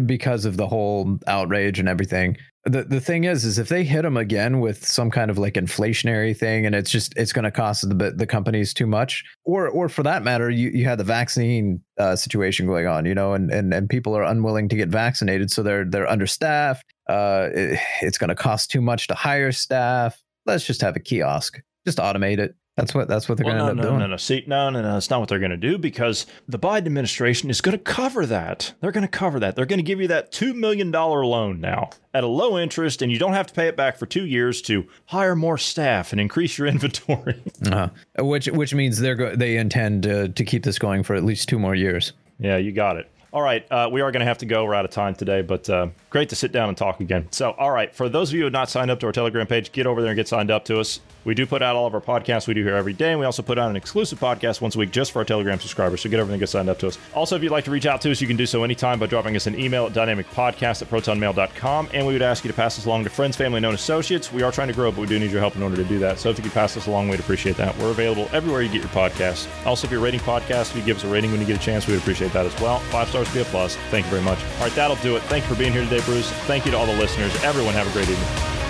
because of the whole outrage and everything. The the thing is is if they hit them again with some kind of like inflationary thing and it's just it's going to cost the the companies too much or or for that matter you you had the vaccine uh, situation going on you know and and and people are unwilling to get vaccinated so they're they're understaffed uh it- it's going to cost too much to hire staff. Let's just have a kiosk. Just automate it that's what that's what they're Well, going to no, end up no, doing no, no. See, no, no, no. That's not what they're going to do because the Biden administration is going to cover that. They're going to cover that. They're going to give you that $2 million loan now at a low interest, and you don't have to pay it back for two years to hire more staff and increase your inventory. Uh, which which means they're go- they intend to to keep this going for at least two more years. Yeah, you got it. All right, uh, we are going to have to go. We're out of time today, but uh, great to sit down and talk again. So, all right, for those of you who have not signed up to our Telegram page, get over there and get signed up to us. We do put out all of our podcasts we do here every day, and we also put out an exclusive podcast once a week just for our Telegram subscribers. So get over there and get signed up to us. Also, if you'd like to reach out to us, you can do so anytime by dropping us an email at dynamicpodcast at protonmail.com, and we would ask you to pass us along to friends, family, known associates. We are trying to grow, but we do need your help in order to do that. So if you could pass us along, we'd appreciate that. We're available everywhere you get your podcasts. Also, if you're rating podcasts, if you give us a rating when you get a chance, we would appreciate that as well. Five stars be a plus. Thank you very much. All right, that'll do it. Thank you for being here today, Bruce. Thank you to all the listeners. Everyone have a great evening.